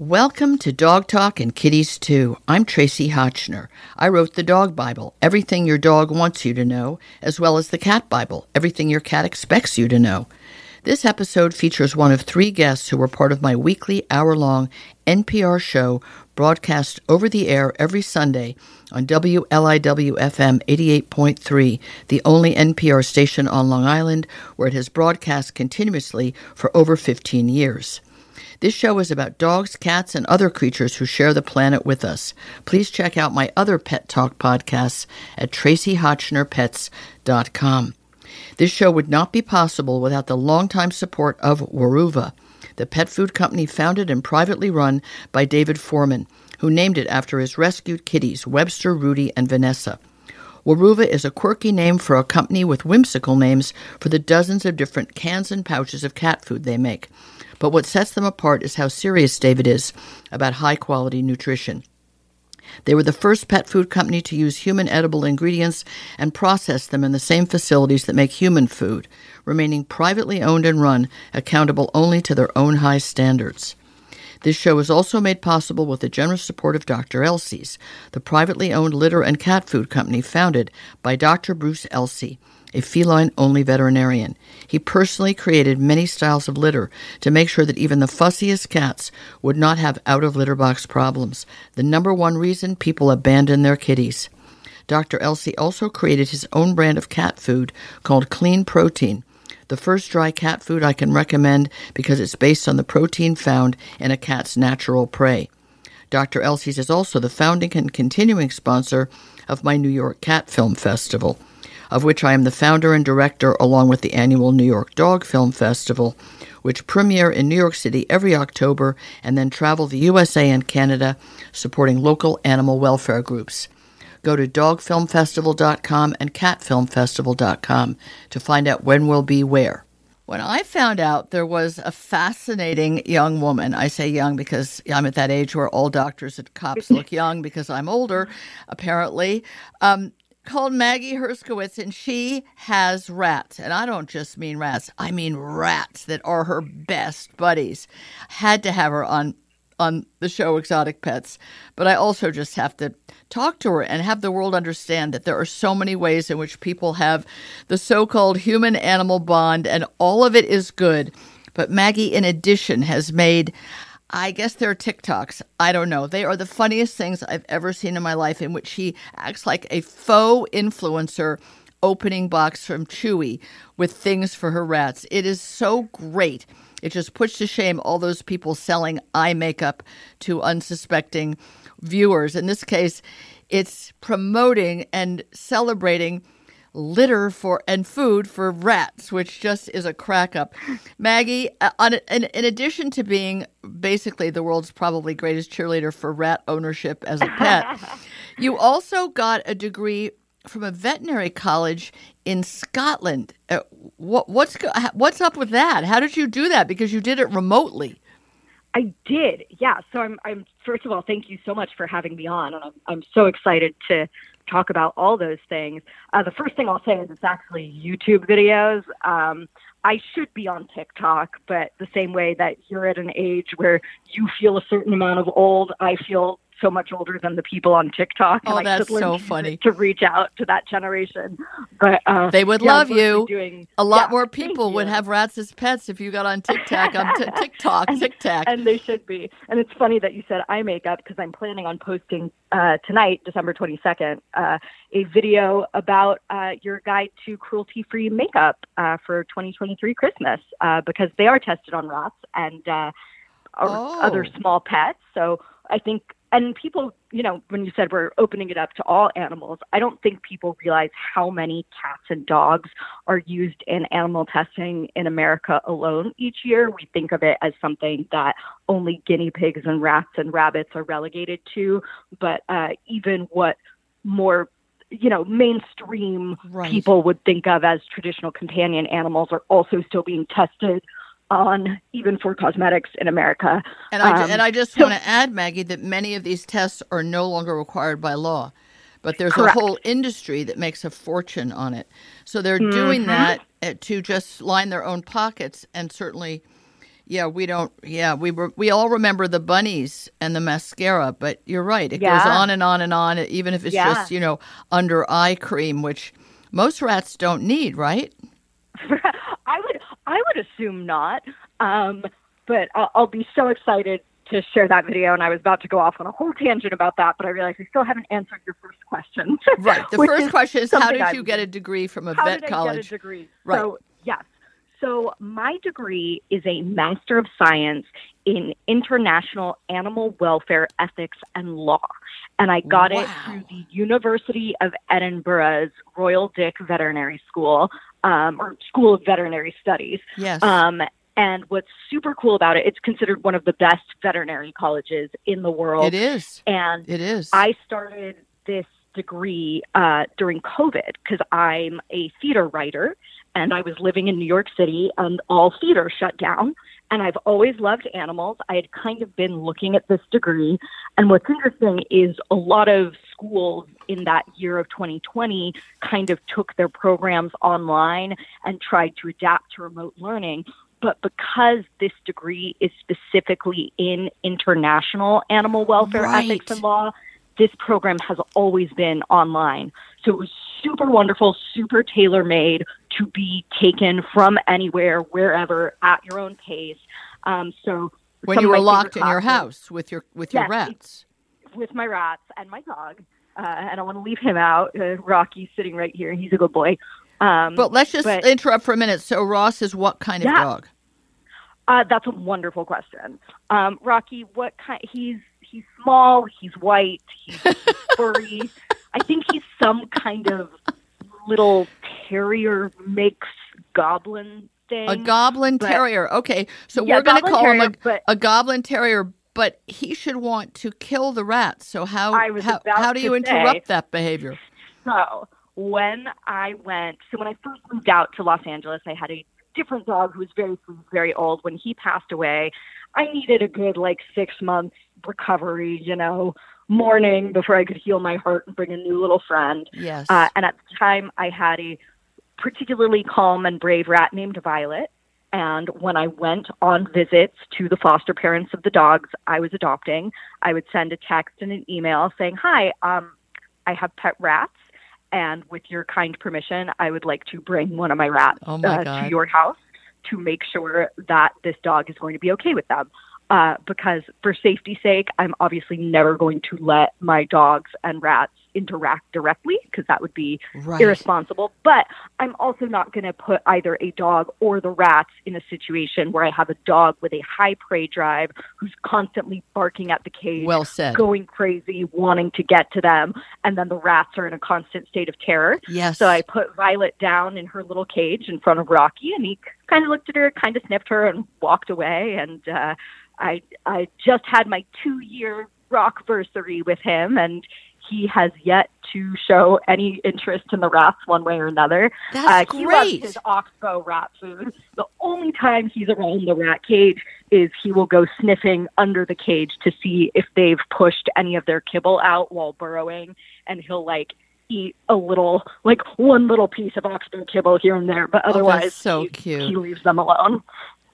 Welcome to Dog Talk and Kitties Too. I'm Tracie Hotchner. I wrote the Dog Bible, everything your dog wants you to know, as well as the Cat Bible, everything your cat expects you to know. This episode features one of three guests who were part of my weekly hour long NPR show broadcast over the air every Sunday on WLIW FM 88.3, the only NPR station on Long Island where it has broadcast continuously for over 15 years. This show is about dogs, cats, and other creatures who share the planet with us. Please check out my other Pet Talk podcasts at traciehotchnerpets.com. This show would not be possible without the longtime support of Weruva, the pet food company founded and privately run by David Forman, who named it after his rescued kitties, Webster, Rudy, and Vanessa. Weruva is a quirky name for a company with whimsical names for the dozens of different cans and pouches of cat food they make. But what sets them apart is how serious David is about high quality nutrition. They were the first pet food company to use human edible ingredients and process them in the same facilities that make human food, remaining privately owned and run, accountable only to their own high standards. This show is also made possible with the generous support of Dr. Elsey's, the privately owned litter and cat food company founded by Dr. Bruce Elsey, a feline only veterinarian. He personally created many styles of litter to make sure that even the fussiest cats would not have out of litter box problems, the number one reason people abandon their kitties. Dr. Elsey also created his own brand of cat food called Clean Protein, the first dry cat food I can recommend because it's based on the protein found in a cat's natural prey. Dr. Elsey's is also the founding and continuing sponsor of my New York Cat Film Festival of which I am the founder and director, along with the annual New York Dog Film Festival, which premiere in New York City every October and then travel the USA and Canada supporting local animal welfare groups. Go to dogfilmfestival.com and catfilmfestival.com to find out when we'll be where. When I found out there was a fascinating young woman, I say young because I'm at that age where all doctors and cops look young because I'm older, apparently. Um, called Maggie Herskowitz, and she has rats. And I don't just mean rats, I mean rats that are her best buddies. Had to have her on on the show Exotic Pets, but I also just have to talk to her and have the world understand that there are so many ways in which people have the so-called human animal bond and all of it is good. But Maggie in addition has made I guess they're TikToks. I don't know. They are the funniest things I've ever seen in my life, in which she acts like a faux influencer opening box from Chewy with things for her rats. It is so great. It just puts to shame all those people selling eye makeup to unsuspecting viewers. In this case, it's promoting and celebrating litter for and food for rats, which just is a crack up. Maggie, uh, on, in, in addition to being basically the world's probably greatest cheerleader for rat ownership as a pet, you also got a degree from a veterinary college in Scotland. Uh, what, what's what's up with that? How did you do that? Because you did it remotely. I did, yeah. So I'm, I'm first of all, thank you so much for having me on, and I'm, I'm so excited to talk about all those things. Uh, the first thing I'll say is it's actually YouTube videos. Um, I should be on TikTok, but the same way that you're at an age where you feel a certain amount of old, I feel so much older than the people on TikTok. Oh, and that's so funny to reach out to that generation. But uh, they would yeah, love you. Doing, a lot yeah, more people would have rats as pets if you got on TikTok. on t- TikTok, and, TikTok, and they should be. And it's funny that you said eye makeup because I'm planning on posting uh, tonight, December 22nd, uh, a video about uh, your guide to cruelty-free makeup uh, for 2023 Christmas uh, because they are tested on rats and uh, oh. other small pets. So I think and people, you know, when you said we're opening it up to all animals, I don't think people realize how many cats and dogs are used in animal testing in America alone each year. We think of it as something that only guinea pigs and rats and rabbits are relegated to, but uh, even what more you know mainstream right. people would think of as traditional companion animals are also still being tested on even for cosmetics in America. And I, um, and I just so, want to add, Maggie, that many of these tests are no longer required by law, but there's correct. a whole industry that makes a fortune on it. So they're mm-hmm. doing that uh, to just line their own pockets and certainly. Yeah, we don't. Yeah, we were. We all remember the bunnies and the mascara, but you're right. It Yeah. goes on and on and on. Even if it's Yeah. just you know under eye cream, which most rats don't need, right? I would assume not. Um, but I'll, I'll be so excited to share that video. And I was about to go off on a whole tangent about that, but I realized I still haven't answered your first question. Right. The first is question is how did I've- you get a degree from a How vet did I college? get a degree? Right. So yes. So my degree is a Master of Science in International Animal Welfare Ethics and Law. And I got it through the University of Edinburgh's Royal Dick Veterinary School, um, or School of Veterinary Studies. Yes. Um, and what's super cool about it, it's considered one of the best veterinary colleges in the world. it is. And It is. I started this degree uh, during COVID because I'm a theater writer and I was living in New York City and all theater shut down. And I've always loved animals. I had kind of been looking at this degree. And what's interesting is a lot of schools in that year of 2020 kind of took their programs online and tried to adapt to remote learning. But because this degree is specifically in international animal welfare Right. ethics and law, this program has always been online. So it was super wonderful, super tailor made to be taken from anywhere, wherever, at your own pace. Um, so when you were locked in your house with your with your rats. with my rats and my dog. Uh, and I want to leave him out. Uh, Rocky's sitting right here. He's a good boy. Um, But let's just but- interrupt for a minute. So Ross is what kind of dog? Uh, that's a wonderful question. Um, Rocky, what kind? He's he's small. He's white. He's furry. I think he's some kind of little terrier mix goblin thing. A goblin but- terrier. Okay, so Yeah, we're going to call terrier, him but- a, a goblin terrier, but he should want to kill the rats. So how how, how do you say- interrupt that behavior? So when I went, so when I first moved out to Los Angeles, I had a different dog who was very very old. When he passed away, I needed a good like six months recovery, you know, mourning before I could heal my heart and bring a new little friend. Yes. Uh, and at the time, I had a particularly calm and brave rat named Violet. And when I went on visits to the foster parents of the dogs I was adopting, I would send a text and an email saying, Hi, um, I have pet rats. And with your kind permission, I would like to bring one of my rats Oh my uh, to your house to make sure that this dog is going to be okay with them. Uh, because for safety's sake, I'm obviously never going to let my dogs and rats interact directly because that would be right. irresponsible. But I'm also not going to put either a dog or the rats in a situation where I have a dog with a high prey drive who's constantly barking at the cage, Well said. going crazy, wanting to get to them, and then the rats are in a constant state of terror. Yes. So I put Violet down in her little cage in front of Rocky, and he kind of looked at her, kind of sniffed her, and walked away. And uh, I I just had my two year rockversary with him, and he has yet to show any interest in the rats one way or another. That's uh, he loves his oxbow rat food. The only time he's around the rat cage is he will go sniffing under the cage to see if they've pushed any of their kibble out while burrowing, and he'll like eat a little, like one little piece of oxbow kibble here and there, but Oh, otherwise so he, cute. he leaves them alone.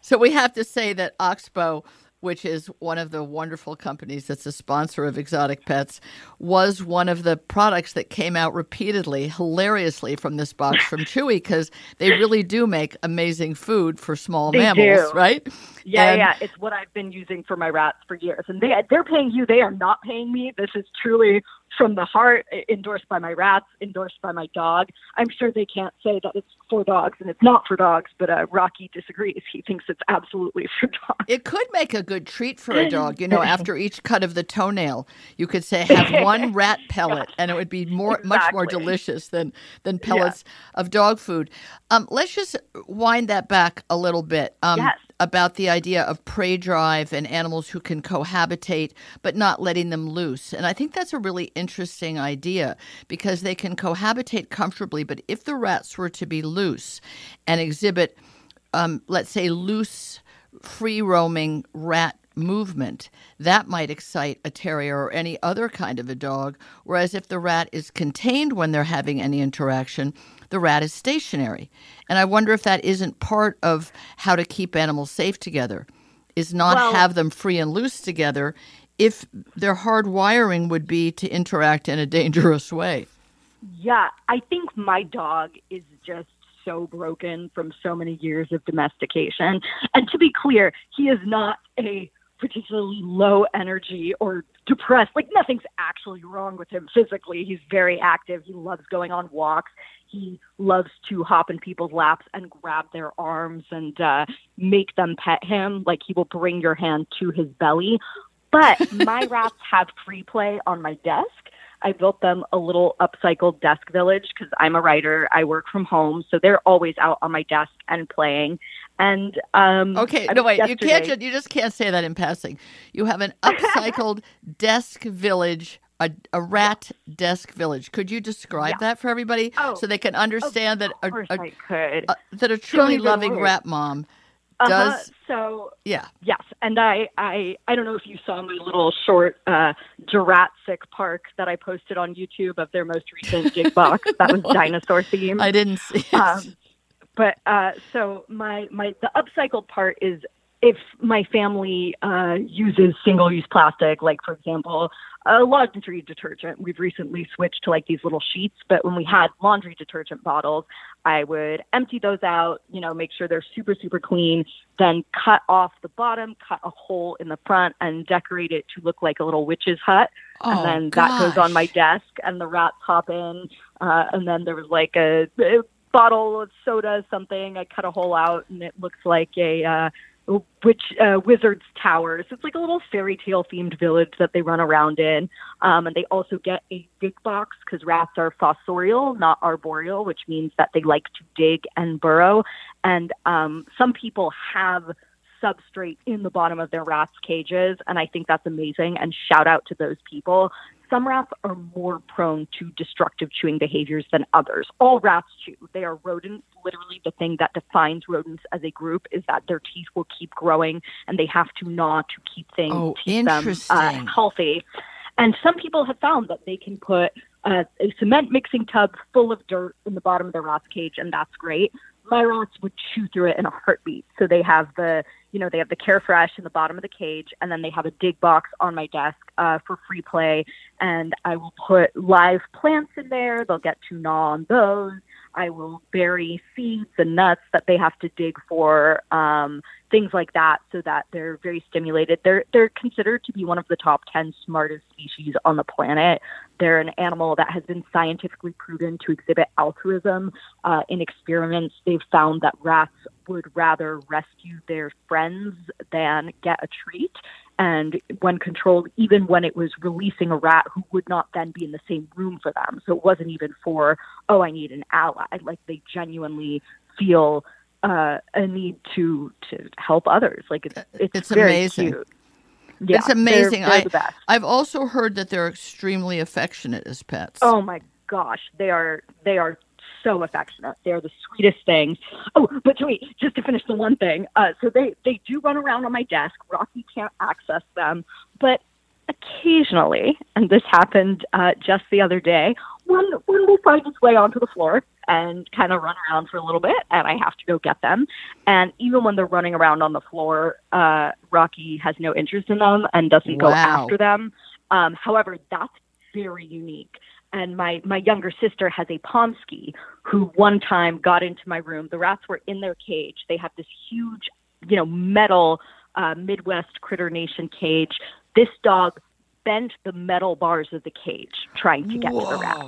So we have to say that Oxbow, which is one of the wonderful companies that's a sponsor of Exotic Pets, was one of the products that came out repeatedly, hilariously from this box from Chewy because they really do make amazing food for small They mammals, do. right? Yeah, And- yeah, it's what I've been using for my rats for years, and they they're paying you. They are not paying me. This is truly from the heart, endorsed by my rats, endorsed by my dog. I'm sure they can't say that it's for dogs and it's not for dogs, but uh, Rocky disagrees. He thinks it's absolutely for dogs. It could make a good treat for a dog. You know, after each cut of the toenail, you could say have one rat pellet, and it would be more, much more delicious than than pellets of dog food. Um, let's just wind that back a little bit. Um, Yes. About the idea of prey drive and animals who can cohabitate, but not letting them loose. And I think that's a really interesting idea because they can cohabitate comfortably. But if the rats were to be loose and exhibit um, let's say, loose, free roaming rat movement, that might excite a terrier or any other kind of a dog. Whereas if the rat is contained when they're having any interaction, the rat is stationary. And I wonder if that isn't part of how to keep animals safe together, is not Well- have them free and loose together if their hard wiring would be to interact in a dangerous way. Yeah, I think my dog is just so broken from so many years of domestication. And to be clear, he is not a particularly low energy or depressed. Like nothing's actually wrong with him physically. He's very active. He loves going on walks. He loves to hop in people's laps and grab their arms and uh, make them pet him. Like he will bring your hand to his belly. But my rats have free play on my desk. I built them a little upcycled desk village because I'm a writer. I work from home, so they're always out on my desk and playing. And um, Okay, no wait, you can't you just can't say that in passing. You have an upcycled desk village, a, a rat desk village. Could you describe Yeah. that for everybody Oh, so they can understand that a, a, I could. a- that a truly loving rat mom Uh-huh. does So yeah. yes, and I, I, I don't know if you saw my little short uh, Jurassic Park that I posted on YouTube of their most recent gig box. That was dinosaur themed. I didn't see it. um, but uh, so my my the upcycled part is if my family uh, uses single use plastic, like for example, a laundry detergent. We've recently switched to like these little sheets, but when we had laundry detergent bottles, I would empty those out, you know, make sure they're super, super clean, then cut off the bottom, cut a hole in the front, and decorate it to look like a little witch's hut. Oh, and then that goes on my desk and the rats hop in. Uh, and then there was like a, a bottle of soda something. I cut a hole out and it looks like a uh, witch uh, wizard's towers. It's like a little fairy tale themed village that they run around in. Um, and they also get a dig box because rats are fossorial not arboreal which means that they like to dig and burrow. And um, some people have substrate in the bottom of their rats cages and i think that's amazing. And shout out to those people some rats are more prone to destructive chewing behaviors than others. All rats chew. They are rodents. Literally the thing that defines rodents as a group is that their teeth will keep growing and they have to gnaw to keep things Oh, keep them uh, healthy. And some people have found that they can put uh, a cement mixing tub full of dirt in the bottom of their rat's cage, and that's great. My rats would chew through it in a heartbeat. So they have the, you know, they have the Carefresh in the bottom of the cage, and then they have a dig box on my desk uh, for free play. And I will put live plants in there. They'll get to gnaw on those. I will bury seeds and nuts that they have to dig for, um, things like that, so that they're very stimulated. They're they're considered to be one of the top ten smartest species on the planet. They're an animal that has been scientifically proven to exhibit altruism. Uh, in experiments, they've found that rats would rather rescue their friends than get a treat. And when controlled, even when it was releasing a rat who would not then be in the same room for them. So it wasn't even for, oh, I need an ally. Like they genuinely feel uh, a need to to help others. Like it's it's, It's very amazing. cute. Yeah, It's amazing. They're, they're I-. I've also heard that they're extremely affectionate as pets. Oh my gosh, they are they are so affectionate. They're the sweetest things. Oh, but wait, just to finish the one thing. Uh, so they they do run around on my desk. Rocky can't access them, but occasionally, and this happened uh, just the other day, one one will find its way onto the floor and kind of run around for a little bit, and I have to go get them. And even when they're running around on the floor, uh, Rocky has no interest in them and doesn't go after them. Um, however, that's very unique. And my, my younger sister has a Pomsky who one time got into my room. The rats were in their cage. They have this huge, you know, metal uh, Midwest Critter Nation cage. This dog bent the metal bars of the cage trying to get to the rat.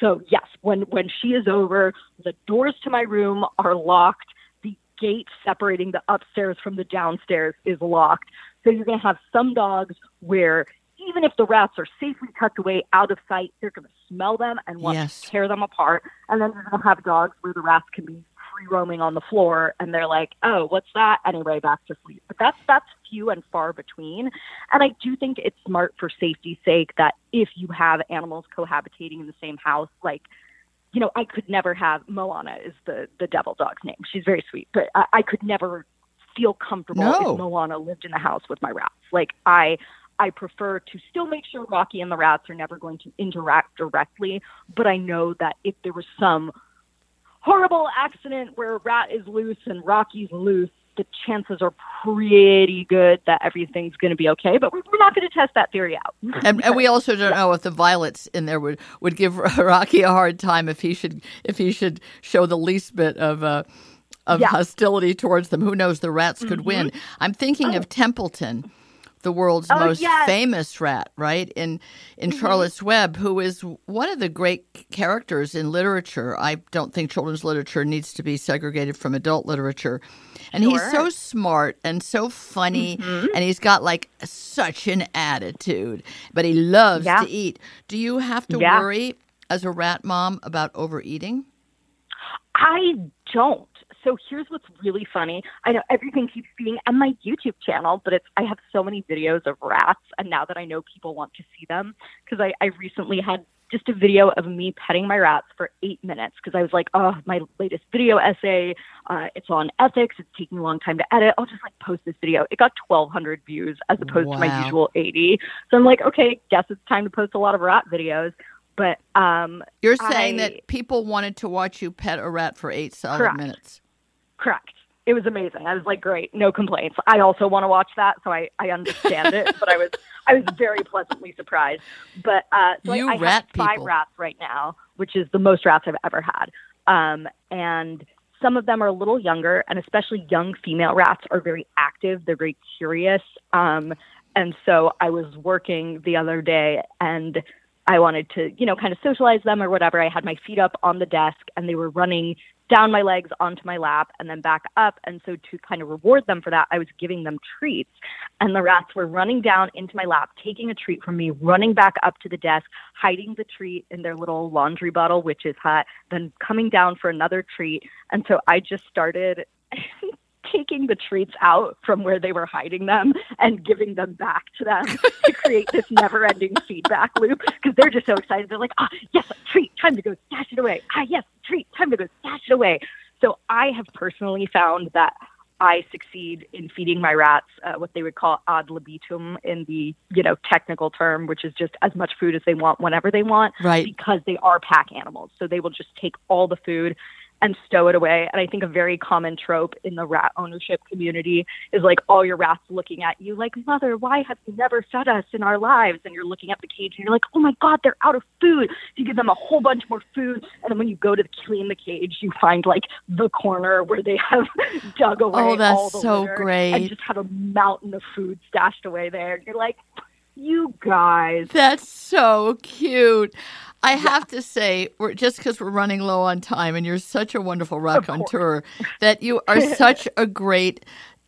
So yes, when when she is over, the doors to my room are locked. The gate separating the upstairs from the downstairs is locked. So you're going to have some dogs where even if the rats are safely tucked away out of sight, they're going to smell them and want Yes. to tear them apart. And then you're going to have dogs where the rats can be free roaming on the floor and they're like, "Oh, what's that?" Anyway, back to sleep. But that's that's few and far between. And I do think it's smart for safety's sake that if you have animals cohabitating in the same house, like you know, I could never have Moana is the the devil dog's name. She's very sweet, but I, I could never feel comfortable No. if Moana lived in the house with my rats. Like I I prefer to still make sure Rocky and the rats are never going to interact directly, but I know that if there was some horrible accident where a rat is loose and Rocky's loose, the chances are pretty good that everything's going to be okay. But we're not going to test that theory out. and, and, we also don't know if the violets in there would, would give Rocky a hard time if he should if he should show the least bit of. Uh, of yeah. hostility towards them. Who knows? The rats could mm-hmm. win. I'm thinking oh. of Templeton, the world's oh, most yes. famous rat, right? In in mm-hmm. Charlotte's Web, who is one of the great characters in literature. I don't think children's literature needs to be segregated from adult literature. And sure. he's so smart and so funny mm-hmm. and he's got like such an attitude, but he loves yeah. to eat. Do you have to yeah. worry as a rat mom about overeating? I don't so here's what's really funny. I know everything keeps being on my YouTube channel, but it's I have so many videos of rats, and now that I know people want to see them, because I, I recently had just a video of me petting my rats for eight minutes because I was like, oh, my latest video essay, uh, it's on ethics. It's taking a long time to edit. I'll just like post this video. It got 1,200 views as opposed wow. to my usual 80. So I'm like, okay, guess it's time to post a lot of rat videos. But um, you're saying I, that people wanted to watch you pet a rat for eight solid correct. minutes. Correct. It was amazing. I was like, great, no complaints. I also want to watch that, so I, I understand it. But I was I was very pleasantly surprised. But uh, so you I, I rat have five people. rats right now, which is the most rats I've ever had. Um, and some of them are a little younger, and especially young female rats are very active. They're very curious. Um, and so I was working the other day, and I wanted to, you know, kind of socialize them or whatever. I had my feet up on the desk, and they were running down my legs onto my lap and then back up. And so to kind of reward them for that, I was giving them treats. And the rats were running down into my lap, taking a treat from me, running back up to the desk, hiding the treat in their little laundry bottle, which is hot, then coming down for another treat. And so I just started taking the treats out from where they were hiding them and giving them back to them to create this never ending feedback loop because they're just so excited. They're like, ah, yes, a treat, time to go stash it away. Ah, yes, treat, time to go stash it away. So I have personally found that I succeed in feeding my rats uh, what they would call ad libitum in the you know technical term, which is just as much food as they want whenever they want, right? Because they are pack animals, so they will just take all the food and stow it away. And I think a very common trope in the rat ownership community is like all your rats looking at you like, Mother, why have you never fed us in our lives? And you're looking at the cage and you're like, Oh my God, they're out of food. You give them a whole bunch more food. And then when you go to clean the cage, you find like the corner where they have dug away. Oh, that's all the so great. And just have a mountain of food stashed away there. And you're like, you guys. That's so cute. I have to say, we're, just because we're running low on time and you're such a wonderful raconteur, that you are such a great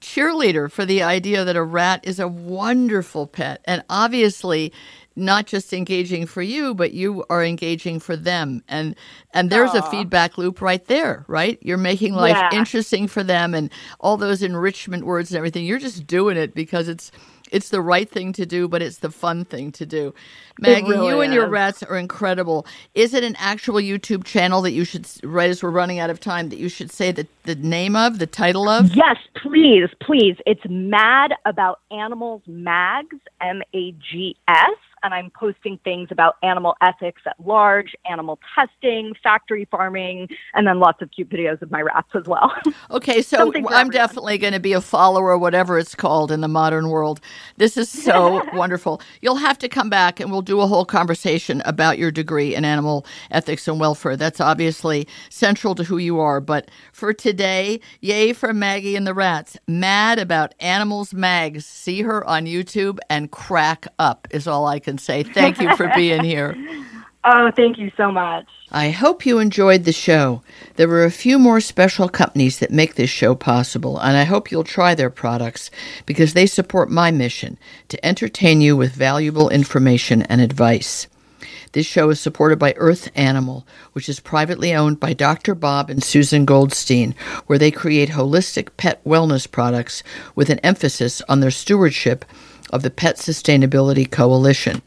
cheerleader for the idea that a rat is a wonderful pet. And obviously, not just engaging for you, but you are engaging for them. And and there's Aww. a feedback loop right there, right? You're making life yeah. interesting for them and all those enrichment words and everything. You're just doing it because it's it's the right thing to do, but it's the fun thing to do. Maggie, really you and your rats are incredible. Is it an actual YouTube channel that you should, right as we're running out of time, that you should say the, the name of, the title of? Yes, please, please. It's Mad About Animals Mags, M A G S and I'm posting things about animal ethics at large, animal testing, factory farming, and then lots of cute videos of my rats as well. Okay, so I'm definitely going to be a follower, whatever it's called in the modern world. This is so wonderful. You'll have to come back and we'll do a whole conversation about your degree in animal ethics and welfare. That's obviously central to who you are. But for today, yay for Maggie and the rats. Mad about animals mags. See her on YouTube and crack up is all I can and say thank you for being here. Oh, thank you so much. I hope you enjoyed the show. There are a few more special companies that make this show possible, and I hope you'll try their products because they support my mission to entertain you with valuable information and advice. This show is supported by Earth Animal, which is privately owned by Dr. Bob and Susan Goldstein, where they create holistic pet wellness products with an emphasis on their stewardship of the Pet Sustainability Coalition.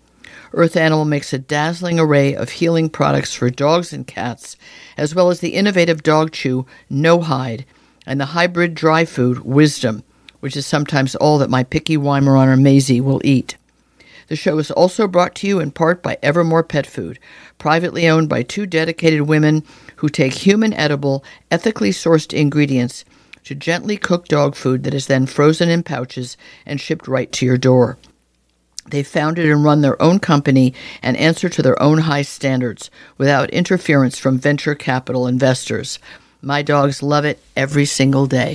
Earth Animal makes a dazzling array of healing products for dogs and cats, as well as the innovative dog chew No Hide and the hybrid dry food Wisdom, which is sometimes all that my picky Weimaraner Maisie will eat. The show is also brought to you in part by Evermore Pet Food, privately owned by two dedicated women who take human edible, ethically sourced ingredients to gently cook dog food that is then frozen in pouches and shipped right to your door. They founded and run their own company and answer to their own high standards without interference from venture capital investors. My dogs love it every single day.